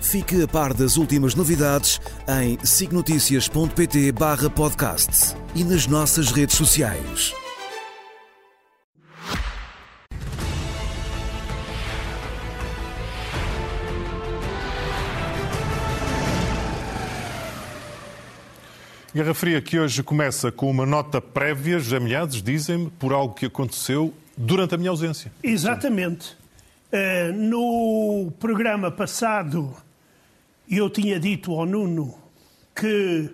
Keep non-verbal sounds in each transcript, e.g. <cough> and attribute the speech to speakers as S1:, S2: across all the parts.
S1: Fique a par das últimas novidades em signoticias.pt barra podcast e nas nossas redes sociais.
S2: Guerra Fria que hoje começa com uma nota prévia, já meados, dizem-me, por algo que aconteceu durante a minha ausência.
S3: Exatamente. Uh, no programa passado, eu tinha dito ao Nuno que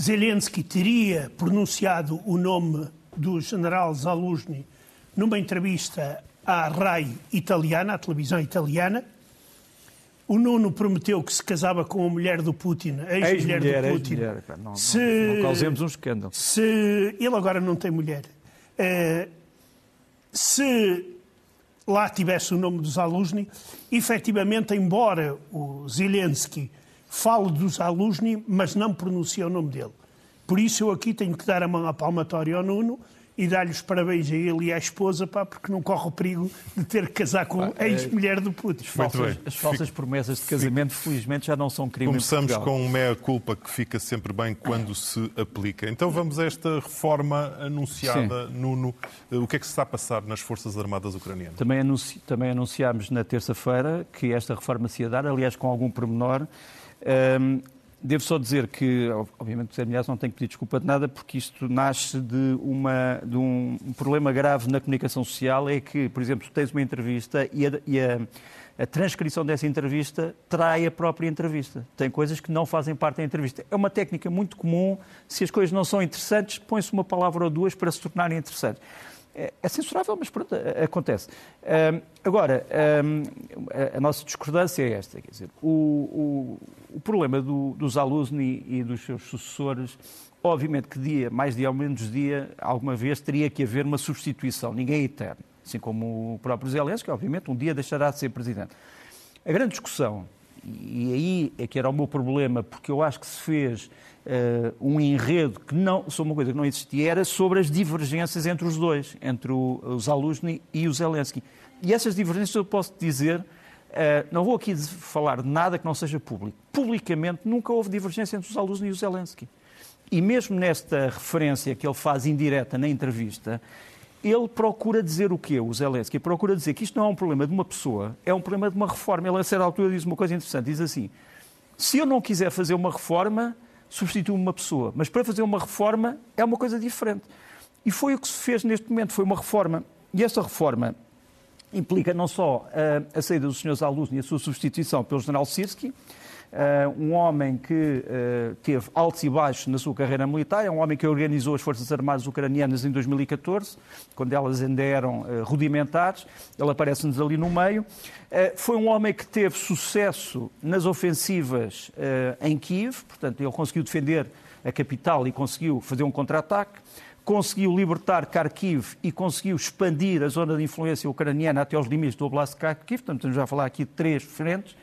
S3: Zelensky teria pronunciado o nome do general Zaluzny numa entrevista à RAI italiana, à televisão italiana. O Nuno prometeu que se casava com a mulher do Putin, a ex-mulher
S4: Ex-mulher,
S3: do Putin.
S4: ex-mulher. Pá, Não,
S3: Se-
S4: não, não causemos um escândalo.
S3: Se ele agora não tem mulher, eh, se lá tivesse o nome do Zaluzny, efetivamente, embora o Zelensky fale do Zaluzny, mas não pronuncia o nome dele. Por isso eu aqui tenho que dar a mão à palmatória ao Nuno e dar-lhe os parabéns a ele e à esposa, pá, porque não corre o perigo de ter que casar com a ex-mulher do Putin.
S4: Falsas- as falsas promessas de casamento, felizmente, já não são crime
S2: Começamos com um meia-culpa que fica sempre bem quando se aplica. Então vamos a esta reforma anunciada, Nuno. O que é que se está a passar nas Forças Armadas Ucranianas?
S4: Também, anunci... também anunciámos na terça-feira que esta reforma se ia dar, aliás, com algum pormenor. Ahm, devo só dizer que, ob- obviamente, o Zé Milhares não tem que pedir desculpa de nada, porque isto nasce de, uma, de um, um problema grave na comunicação social. É que, por exemplo, tu tens uma entrevista e, a, e a- a transcrição dessa entrevista trai a própria entrevista. Tem coisas que não fazem parte da entrevista. É uma técnica muito comum. Se as coisas não são interessantes, põe-se uma palavra ou duas para se tornarem interessantes. É, é censurável, mas pronto, acontece. Ahm, agora, ahm, a, a nossa discordância é esta. Quer dizer, o, o- o problema do, dos Aluzny e dos seus sucessores, obviamente que dia, mais dia ou menos dia, alguma vez teria que haver uma substituição. Ninguém é eterno. Assim como o próprio Zelensky, obviamente, um dia deixará de ser presidente. A grande discussão, e aí é que era o meu problema, porque eu acho que se fez eh, um enredo que não, sobre uma coisa que não existia, era sobre as divergências entre os dois, entre o, o Zaluzny e o Zelensky. E essas divergências eu posso dizer, eh, não vou aqui falar nada que não seja público. Publicamente nunca houve divergência entre o Zaluzny e o Zelensky. E mesmo nesta referência que ele faz indireta na entrevista, ele procura dizer o quê, o Zelensky? Procura dizer que isto não é um problema de uma pessoa, é um problema de uma reforma. Ele, a certa altura, diz uma coisa interessante: diz assim, se eu não quiser fazer uma reforma, substituo uma pessoa. Mas para fazer uma reforma é uma coisa diferente. E foi o que se fez neste momento: foi uma reforma. E esta reforma implica não só eh, a saída do Sr. Zaluzny e a sua substituição pelo General Sirski, eh, um homem que eh, teve altos e baixos na sua carreira militar, é um homem que organizou as Forças Armadas Ucranianas em 2014, quando elas ainda eram eh, rudimentares, ele aparece-nos ali no meio. Foi um homem que teve sucesso nas ofensivas em Kiev, portanto, ele conseguiu defender a capital e conseguiu fazer um contra-ataque conseguiu libertar Kharkiv e conseguiu expandir a zona de influência ucraniana até aos limites do Oblast de Kharkiv, portanto, estamos já a falar aqui de três frentes.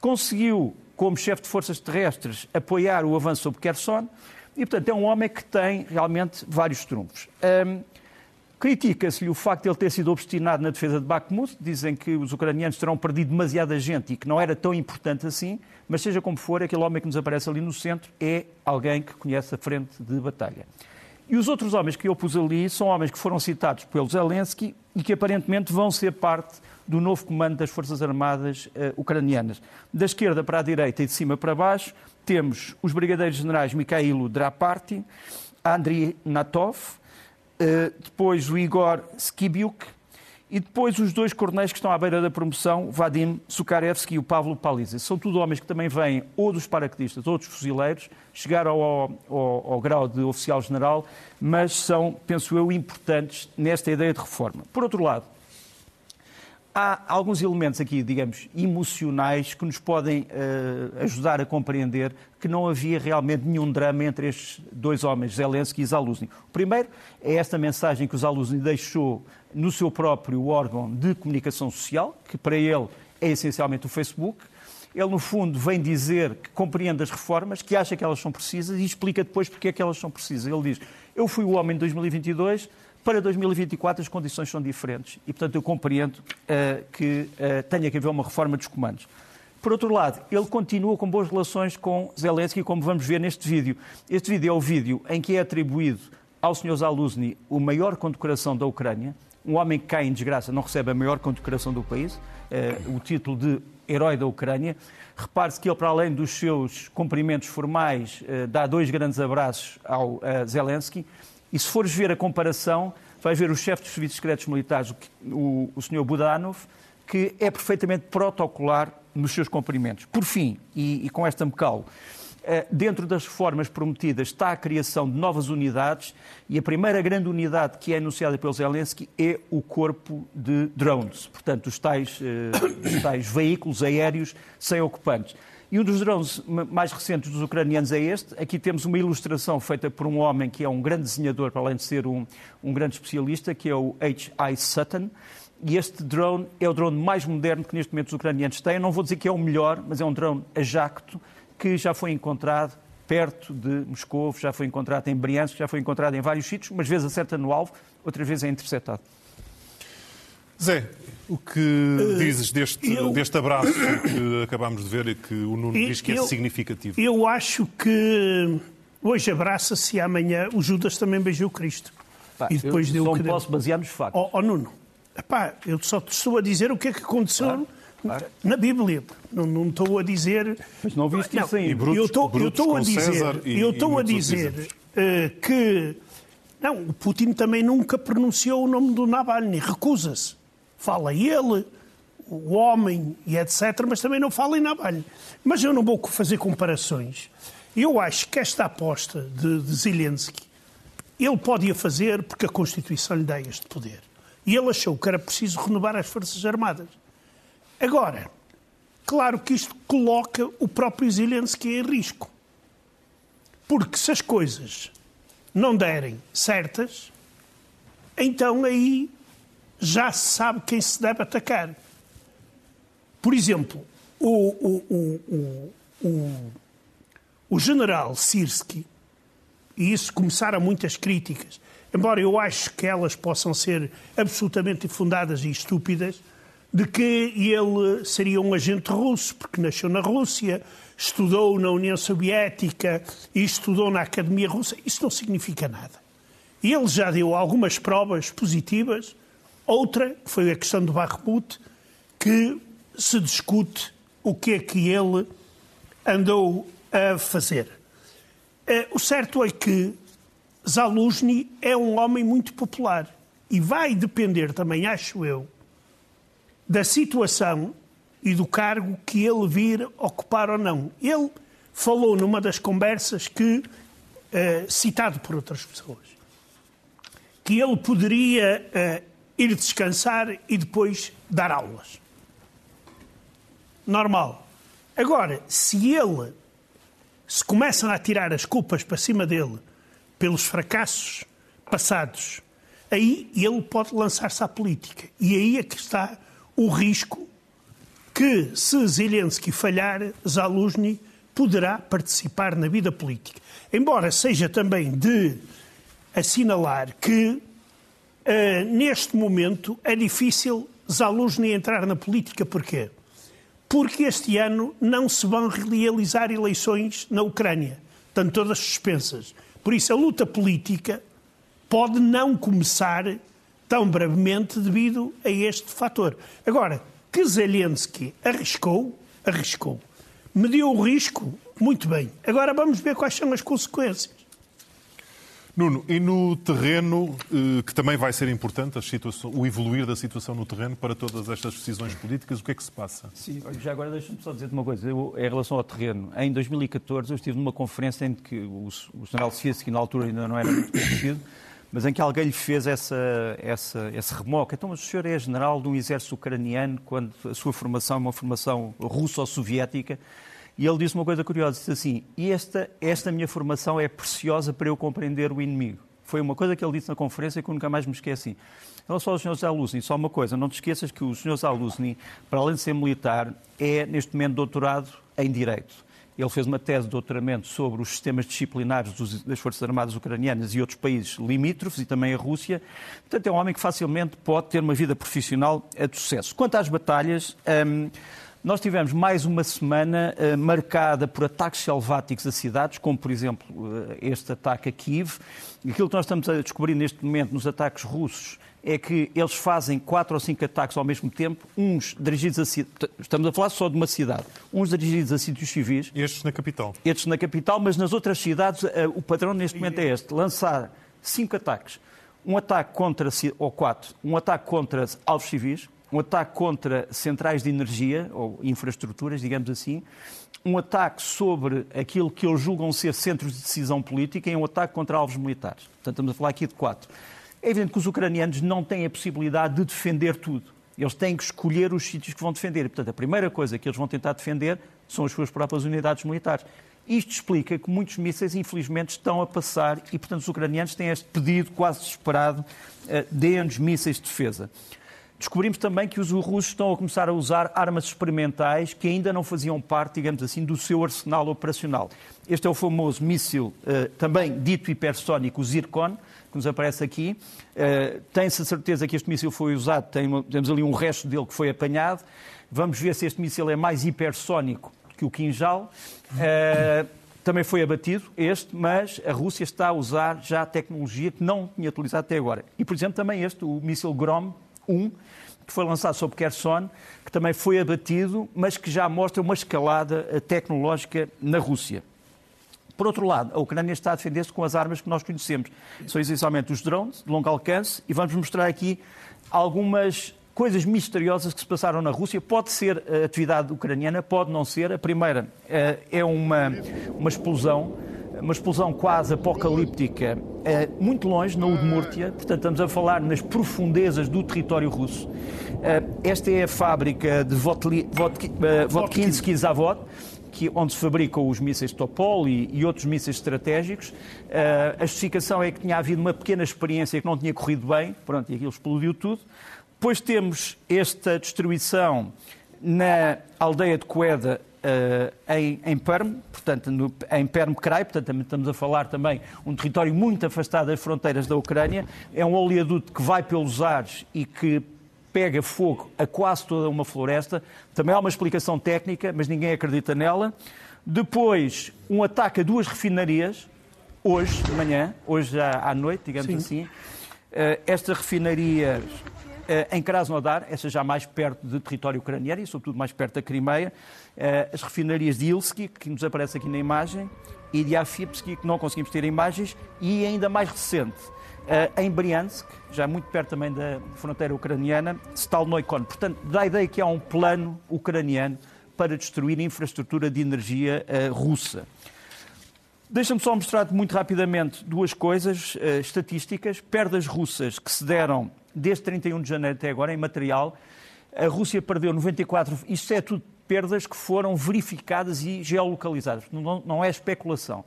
S4: Conseguiu, como chefe de forças terrestres, apoiar o avanço sobre Kherson e, portanto, é um homem que tem realmente vários trunfos. Hum, Critica-se-lhe o facto de ele ter sido obstinado na defesa de Bakhmut. Dizem que os ucranianos terão perdido demasiada gente e que não era tão importante assim. Mas, seja como for, aquele homem que nos aparece ali no centro é alguém que conhece a frente de batalha. E os outros homens que eu pus ali são homens que foram citados pelo Zelensky e que aparentemente vão ser parte do novo comando das Forças Armadas eh, ucranianas. Da esquerda para a direita e de cima para baixo, temos os brigadeiros generais Mikhailo Draparty, Andriy Natov, eh, depois o Igor Skibiuk e depois os dois coronéis que estão à beira da promoção, Vadim Sukarevski e o Pavlo Palizzi. São tudo homens que também vêm ou dos paraquedistas ou dos fuzileiros, chegaram ao, ao, ao grau de oficial-general, mas são, penso eu, importantes nesta ideia de reforma. Por outro lado, há alguns elementos aqui, digamos, emocionais que nos podem uh, ajudar a compreender que não havia realmente nenhum drama entre estes dois homens, Zelensky e Zaluzny. O primeiro é esta mensagem que o Zaluzny deixou no seu próprio órgão de comunicação social, que para ele é essencialmente o Facebook. Ele, no fundo, vem dizer que compreende as reformas, que acha que elas são precisas e explica depois porque é que elas são precisas. Ele diz: Eu fui o homem de 2022 para 2024 as condições são diferentes e, portanto, eu compreendo uh, que uh, tenha que haver uma reforma dos comandos. Por outro lado, ele continua com boas relações com Zelensky, como vamos ver neste vídeo. Este vídeo é o vídeo em que é atribuído ao Sr. Zaluzny o maior condecoração da Ucrânia. Um homem que cai em desgraça não recebe a maior condecoração do país, uh, o título de Herói da Ucrânia. Repare-se que ele, para além dos seus cumprimentos formais, dá dois grandes abraços ao Zelensky e se fores ver a comparação, vais ver o chefe dos serviços secretos militares, o, o Sr. Budanov, que é perfeitamente protocolar nos seus cumprimentos. Por fim, e, e com esta me calo, eh, dentro das reformas prometidas está a criação de novas unidades e a primeira grande unidade que é anunciada pelo Zelensky é o corpo de drones, portanto, os tais, eh, os tais veículos aéreos sem ocupantes. E um dos drones mais recentes dos ucranianos é este. Aqui temos uma ilustração feita por um homem que é um grande desenhador, para além de ser um, um grande especialista, que é o H.I. Sutton. E este drone é o drone mais moderno que neste momento os ucranianos têm. Eu não vou dizer que é o melhor, mas é um drone a jacto que já foi encontrado perto de Moscou, já foi encontrado em Briansk, já foi encontrado em vários sítios, umas vezes acerta no alvo, outras vezes é interceptado.
S2: Zé, o que uh, dizes deste, eu, deste abraço que acabámos de ver e que o Nuno eu, diz que é significativo?
S3: Eu acho que hoje abraça-se e amanhã o Judas também beijou Cristo.
S4: Pá, e depois deu o que posso basear nos factos.
S3: Ó oh, oh, Nuno, epá, eu só te estou a dizer o que é que aconteceu claro, claro. na Bíblia. Não, não estou a dizer...
S4: Mas não viste não, isso ainda.
S3: Brutos, eu estou, eu estou a dizer, e, eu estou a dizer uh, que... Não, o Putin também nunca pronunciou o nome do Navalny, recusa-se fala ele, o homem e etc., mas também não fala em Navalny. Mas eu não vou fazer comparações. Eu acho que esta aposta de, de Zelensky, ele pode a fazer porque a Constituição lhe dá este poder. E ele achou que era preciso renovar as Forças Armadas. Agora, claro que isto coloca o próprio Zelensky em risco. Porque se as coisas não derem certas, então aí já se sabe quem se deve atacar. Por exemplo, o, o, o, o general Sirski, e isso começaram muitas críticas, embora eu acho que elas possam ser absolutamente infundadas e estúpidas, de que ele seria um agente russo, porque nasceu na Rússia, estudou na União Soviética e estudou na Academia Russa. Isso não significa nada. Ele já deu algumas provas positivas Outra, foi a questão do Barremut, que se discute o que é que ele andou a fazer. Eh, o certo é que Zaluzny é um homem muito popular e vai depender também, acho eu, da situação e do cargo que ele vir ocupar ou não. Ele falou numa das conversas que, eh, citado por outras pessoas, que ele poderia eh, ir descansar e depois dar aulas. Normal. Agora, se ele se começam a tirar as culpas para cima dele pelos fracassos passados, aí ele pode lançar-se à política. E aí é que está o risco que, se Zelensky falhar, Zaluzny poderá participar na vida política. Embora seja também de assinalar que Uh, neste momento é difícil Zaluzny entrar na política. Porquê? Porque este ano não se vão realizar eleições na Ucrânia. Estão todas suspensas. Por isso, a luta política pode não começar tão brevemente devido a este fator. Agora, que Zelensky arriscou, arriscou. Mediu o risco, muito bem. Agora vamos ver quais são as consequências.
S2: Nuno, e no terreno, eh, que também vai ser importante, o evoluir da situação no terreno para todas estas decisões políticas, o que é que se passa?
S4: Sim, já agora deixa-me só dizer uma coisa. Eu, em relação ao terreno, em 2014 eu estive numa conferência em que o, o general Sierski, na altura ainda não era muito conhecido, mas em que alguém lhe fez essa, essa, esse remoque. Então, mas o senhor é general de um exército ucraniano, quando a sua formação é uma formação russo-soviética, e ele disse uma coisa curiosa, disse assim, esta, esta minha formação é preciosa para eu compreender o inimigo. Foi uma coisa que ele disse na conferência que eu nunca mais me esqueci. Em relação ao Sr. Zaluzny, só uma coisa, não te esqueças que o Sr. Zaluzny, para além de ser militar, é neste momento doutorado em Direito. Ele fez uma tese de doutoramento sobre os sistemas disciplinares das Forças Armadas Ucranianas e outros países limítrofes e também a Rússia. Portanto, é um homem que facilmente pode ter uma vida profissional de sucesso. Quanto às batalhas, hum, nós tivemos mais uma semana uh, marcada por ataques selváticos a cidades, como por exemplo uh, este ataque a Kiev. Aquilo que nós estamos a descobrir neste momento nos ataques russos é que eles fazem quatro ou cinco ataques ao mesmo tempo, uns dirigidos a estamos a falar só de uma cidade, uns dirigidos a sítios civis.
S2: Estes na capital.
S4: Estes na capital, mas nas outras cidades uh, o padrão neste momento é este: lançar cinco ataques. Um ataque contra, ou quatro, um ataque contra alvos civis, um ataque contra centrais de energia, ou infraestruturas, digamos assim, um ataque sobre aquilo que eles julgam ser centros de decisão política e um ataque contra alvos militares. Portanto, estamos a falar aqui de quatro. É evidente que os ucranianos não têm a possibilidade de defender tudo. Eles têm que escolher os sítios que vão defender. Portanto, a primeira coisa que eles vão tentar defender são as suas próprias unidades militares. Isto explica que muitos mísseis, infelizmente, estão a passar e, portanto, os ucranianos têm este pedido quase desesperado: uh, deem-nos mísseis de defesa. Descobrimos também que os russos estão a começar a usar armas experimentais que ainda não faziam parte, digamos assim, do seu arsenal operacional. Este é o famoso míssil, uh, também dito hipersónico, o Zircon, que nos aparece aqui. Uh, Tem-se a certeza que este míssil foi usado, temos ali um resto dele que foi apanhado. Vamos ver se este míssil é mais hipersónico que o Kinjal. Uh, também foi abatido este, mas a Rússia está a usar já tecnologia que não tinha utilizado até agora. E, por exemplo, também este, o míssil Grom 1, que foi lançado sobre Kherson, que também foi abatido, mas que já mostra uma escalada eh, tecnológica na Rússia. Por outro lado, a Ucrânia está a defender-se com as armas que nós conhecemos. São essencialmente os drones de longo alcance e vamos mostrar aqui algumas coisas misteriosas que se passaram na Rússia. Pode ser a atividade ucraniana, pode não ser. A primeira eh, é uma, uma explosão uma explosão quase apocalíptica eh, muito longe, na Udmurtia, portanto estamos a falar nas profundezas do território russo. Eh, esta é a fábrica de eh, Votkinsky Zavod, que, onde se fabricam os mísseis Topol e, e outros mísseis estratégicos. Uh, a justificação é que tinha havido uma pequena experiência que não tinha corrido bem, pronto, e aquilo explodiu tudo. Depois temos esta destruição na aldeia de Coeda, em, em Perm, portanto, no, em Perm-Krai, portanto, estamos a falar também um território muito afastado das fronteiras da Ucrânia. É um oleoduto que vai pelos ares e que pega fogo a quase toda uma floresta. Também há uma explicação técnica, mas ninguém acredita nela. Depois, um ataque a duas refinarias, hoje de manhã, hoje à noite, digamos Sim. assim. Uh, estas refinarias em Krasnodar, essas já mais perto do território ucraniano e, sobretudo, mais perto da Crimeia. Uh, as refinarias de Ilski, que nos aparece aqui na imagem, e de Afipski, que não conseguimos ter imagens, e ainda mais recente, Uh, em Briansk, já muito perto também da fronteira ucraniana, Stalnoikon. Portanto, dá a ideia que há um plano ucraniano para destruir a infraestrutura de energia russa. Deixa-me só mostrar muito rapidamente duas coisas uh, estatísticas. Perdas russas que se deram desde 31 de janeiro até agora em material. A Rússia perdeu 94, isto é tudo perdas que foram verificadas e geolocalizadas, não, não é especulação.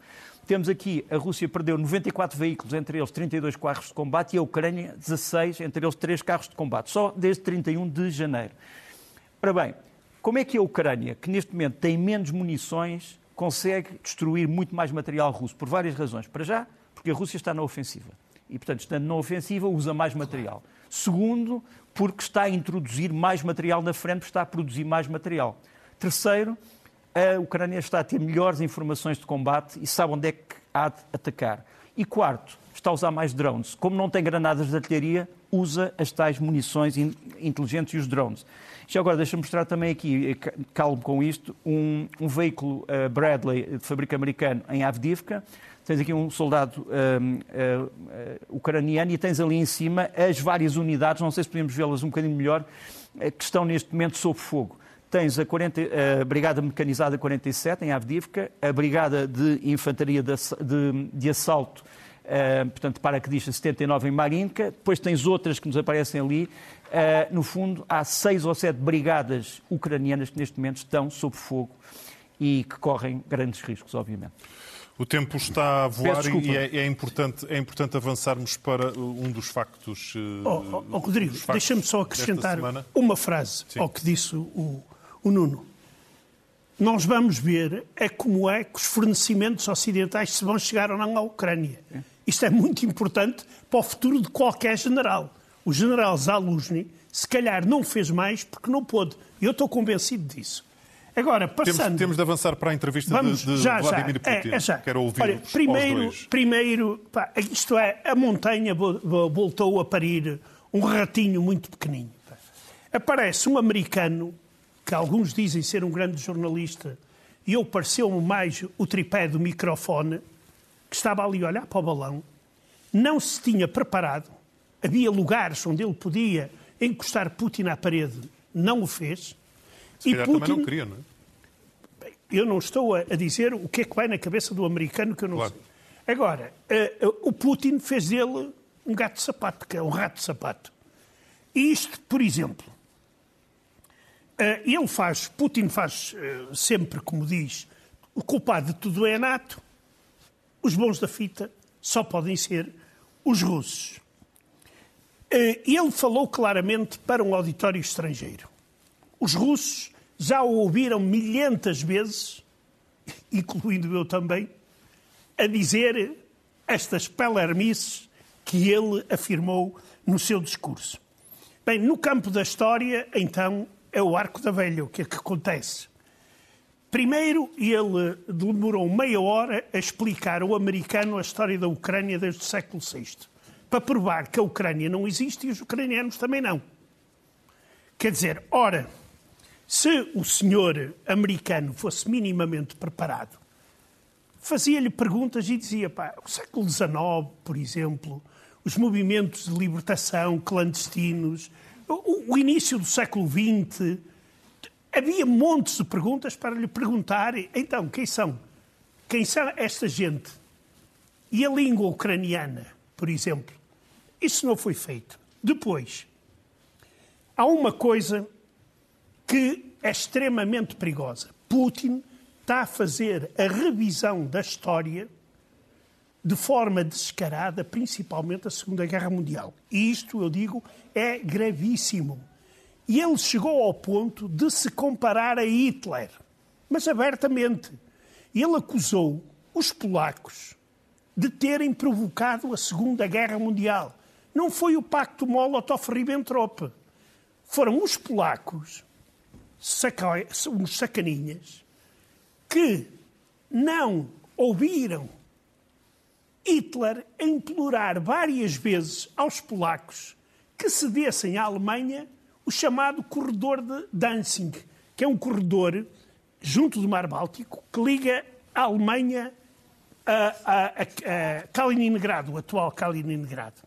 S4: Temos aqui, a Rússia perdeu 94 veículos, entre eles 32 carros de combate, e a Ucrânia 16, entre eles 3 carros de combate, só desde 31 de janeiro. Ora bem, como é que a Ucrânia, que neste momento tem menos munições, consegue destruir muito mais material russo? Por várias razões. Para já, porque a Rússia está na ofensiva. E, portanto, estando na ofensiva, usa mais material. Segundo, porque está a introduzir mais material na frente, está a produzir mais material. Terceiro, a Ucrânia está a ter melhores informações de combate e sabe onde é que há de atacar. E quarto, está a usar mais drones. Como não tem granadas de artilharia, usa as tais munições inteligentes e os drones. Já agora, deixa-me mostrar também aqui, eh, calmo com isto, um, um veículo uh, Bradley de fabrico americano em Avdivka. Tens aqui um soldado uh, uh, ucraniano e tens ali em cima as várias unidades, não sei se podemos vê-las um bocadinho melhor, que estão neste momento sob fogo. Tens a, 40, a, Brigada Mecanizada 47 em Avdivka, a Brigada de Infantaria de, de, de Assalto Uh, portanto, para que diz 79 em Marinka, depois tens outras que nos aparecem ali. Uh, no fundo, há seis ou sete brigadas ucranianas que neste momento estão sob fogo e que correm grandes riscos, obviamente.
S2: O tempo está a voar e é, é, importante, é importante avançarmos para um dos factos.
S3: Oh, oh, oh Rodrigo, deixa-me só acrescentar uma frase Sim. ao que disse o, o Nuno. Nós vamos ver é como é que os fornecimentos ocidentais se vão chegar ou não à Ucrânia. Isto é muito importante para o futuro de qualquer general. O general Zaluzny, se calhar, não fez mais porque não pôde. E eu estou convencido disso. Agora, passando...
S2: Temos, temos de avançar para a entrevista Vamos, de, de já, Vladimir já, Putin. É, é já. Quero ouvir
S3: primeiro, primeiro pá, isto é, a montanha voltou a parir um ratinho muito pequenino. Pá. Aparece um americano, que alguns dizem ser um grande jornalista, e eu pareceu-me mais o tripé do microfone, que estava ali a olhar para o balão, não se tinha preparado, havia lugares onde ele podia encostar Putin à parede, não o fez,
S2: se e Putin... também não queria, não é?
S3: Eu não estou a dizer o que é que vai na cabeça do americano que eu não claro. sei. Agora, uh, uh, o Putin fez dele um gato de sapato, que é um rato de sapato. E isto, por exemplo, uh, ele faz, Putin faz sempre, como diz, o culpado de tudo é a NATO, os bons da fita só podem ser os russos. Ele falou claramente para um auditório estrangeiro. Os russos já o ouviram milhentas vezes, <laughs> incluindo eu também, a dizer estas pelermices que ele afirmou no seu discurso. Bem, no campo da história, então, é o Arco da Velha, o que é que acontece? Primeiro, ele demorou meia hora a explicar ao americano a história da Ucrânia desde o século VI, para provar que a Ucrânia não existe e os ucranianos também não. Quer dizer, ora, se o senhor americano fosse minimamente preparado, fazia-lhe perguntas e dizia, pá, o século XIX, por exemplo, os movimentos de libertação clandestinos, o, o início do século XX, havia montes de perguntas para lhe perguntar, então, quem são? Quem são esta gente? E a língua ucraniana, por exemplo? Isso não foi feito. Depois, há uma coisa que é extremamente perigosa. Putin está a fazer a revisão da história de forma descarada, principalmente a Segunda Guerra Mundial. E isto, eu digo, é gravíssimo. E ele chegou ao ponto de se comparar a Hitler, mas abertamente. Ele acusou os polacos de terem provocado a Segunda Guerra Mundial. Não foi o pacto Molotov-Ribbentrop. Foram os polacos uns sacaninhas que não ouviram Hitler implorar várias vezes aos polacos que cedessem à Alemanha o chamado corredor de Danzig, que é um corredor junto do Mar Báltico que liga a Alemanha a, a, a, a Kaliningrado, o atual Kaliningrado.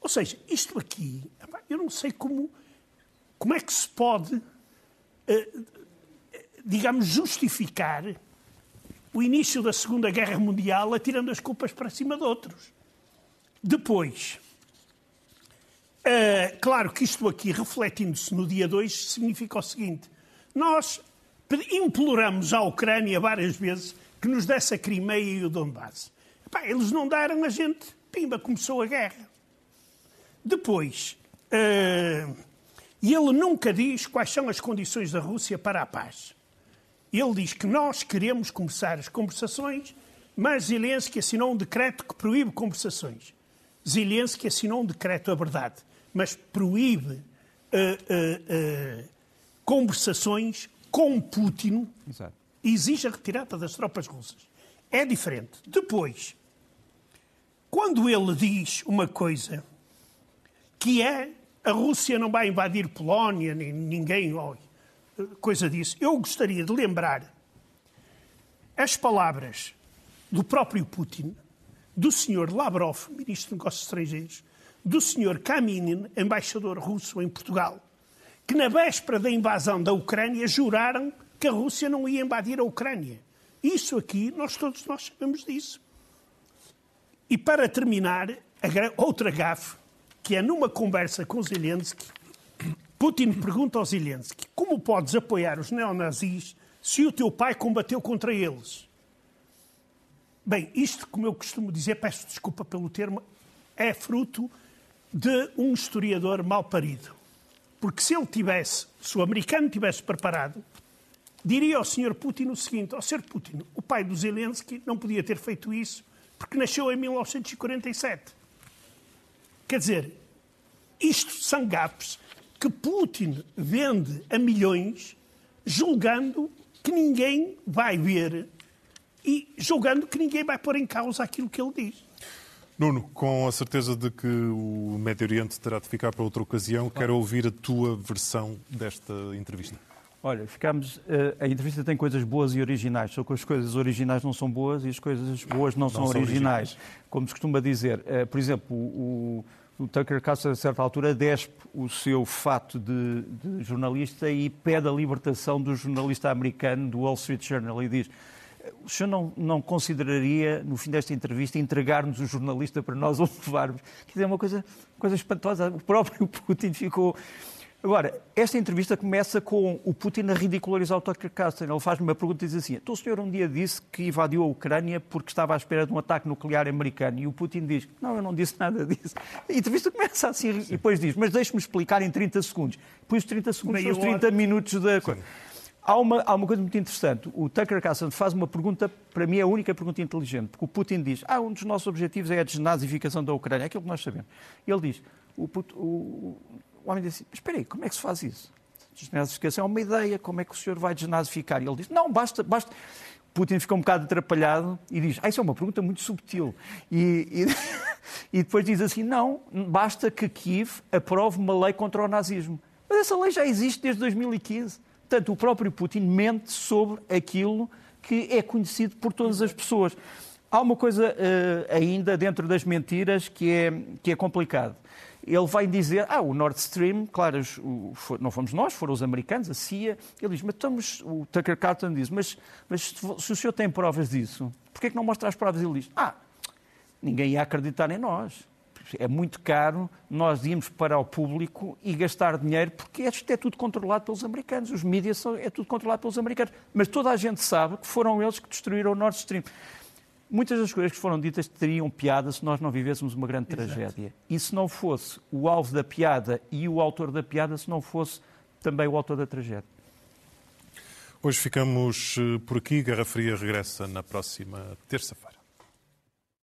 S3: Ou seja, isto aqui, eu não sei como, como é que se pode eh, digamos, justificar o início da Segunda Guerra Mundial atirando as culpas para cima de outros. Depois, uh, claro que isto aqui, refletindo-se no dia 2, significa o seguinte: nós imploramos à Ucrânia várias vezes que nos desse a Crimeia e o Donbass. Epá, eles não deram a gente, pimba, começou a guerra. Depois, uh, ele nunca diz quais são as condições da Rússia para a paz. Ele diz que nós queremos começar as conversações, mas Zelensky assinou um decreto que proíbe conversações. Zelensky assinou um decreto, a verdade, mas proíbe uh, uh, conversações com Putin Exato. e exige a retirada das tropas russas. É diferente. Depois, quando ele diz uma coisa que é a Rússia não vai invadir Polónia, nem ninguém, coisa disso. Eu gostaria de lembrar as palavras do próprio Putin, do senhor Lavrov, ministro de Negócios Estrangeiros, do senhor Kaminin, embaixador russo em Portugal, que na véspera da invasão da Ucrânia juraram que a Rússia não ia invadir a Ucrânia. Isso aqui, nós todos nós sabemos disso. E para terminar, outra gafe, que é numa conversa com Zelensky, Putin pergunta ao Zelensky como podes apoiar os neonazis se o teu pai combateu contra eles? Bem, isto, como eu costumo dizer, peço desculpa pelo termo, é fruto de um historiador mal parido. Porque se ele tivesse, se o americano tivesse preparado, diria ao Sr. Putin o seguinte: oh, Sr. Putin, o pai do Zelensky não podia ter feito isso porque nasceu em 1947. Quer dizer, isto são gapes que Putin vende a milhões, julgando que ninguém vai ver e julgando que ninguém vai pôr em causa aquilo que ele diz.
S2: Nuno, com a certeza de que o Médio Oriente terá de ficar para outra ocasião, quero ouvir a tua versão desta entrevista.
S4: Olha, ficamos. Eh, a entrevista tem coisas boas e originais, só que as coisas originais não são boas e as coisas boas não, não são, originais. originais. Como se costuma dizer, eh, por exemplo, o, o Tucker Carlson, a certa altura, despe o seu fato de, de, jornalista e pede a libertação do jornalista americano do Wall Street Journal e diz o senhor não, não consideraria, no fim desta entrevista, entregar-nos o jornalista para nós <laughs> o levarmos? Quer dizer, é uma coisa, coisa espantosa. O próprio <laughs> Putin ficou... Agora, esta entrevista começa com o Putin a ridicularizar o Tucker Carlson. Ele faz-me uma pergunta e diz assim, então o senhor um dia disse que invadiu a Ucrânia porque estava à espera de um ataque nuclear americano. E o Putin diz, não, eu não disse nada <laughs> disso. A entrevista começa assim e depois diz, mas deixe-me explicar em 30 segundos. Depois os 30 segundos são os 30 minutos da coisa. Há uma, há uma coisa muito interessante. O Tucker Carlson faz uma pergunta, para mim é a única pergunta inteligente, porque o Putin diz, ah, um dos nossos objetivos é a desnazificação da Ucrânia, é aquilo que nós sabemos. Ele diz, o, o, o homem diz assim, mas espera aí, como é que se faz isso? Desnazificação é uma ideia, como é que o senhor vai desnazificar? E ele diz, não, basta, basta... Putin fica um bocado atrapalhado e diz, ah, isso é uma pergunta muito subtil. E, e, <laughs> e depois diz assim, não, basta que Kiev aprove uma lei contra o nazismo. Mas essa lei já existe desde 2015. Portanto, o próprio Putin mente sobre aquilo que é conhecido por todas as pessoas. Há uma coisa uh, ainda dentro das mentiras que é, que é complicado. Ele vai dizer, ah, o Nord Stream, claro, o, não fomos nós, foram os americanos, a CIA. Ele diz, mas estamos, o Tucker Carlson diz, mas, mas se o senhor tem provas disso, porquê é que não mostra as provas? Ele diz, ah, ninguém ia acreditar em nós é muito caro nós irmos para o público e gastar dinheiro, porque isto é tudo controlado pelos americanos. Os mídias são, é tudo controlado pelos americanos. Mas toda a gente sabe que foram eles que destruíram o Nord Stream. Muitas das coisas que foram ditas teriam piada se nós não vivêssemos uma grande Exato. tragédia. E se não fosse o alvo da piada e o autor da piada, se não fosse também o autor da tragédia.
S2: Hoje ficamos eh, por aqui. Guerra Fria regressa na próxima terça-feira.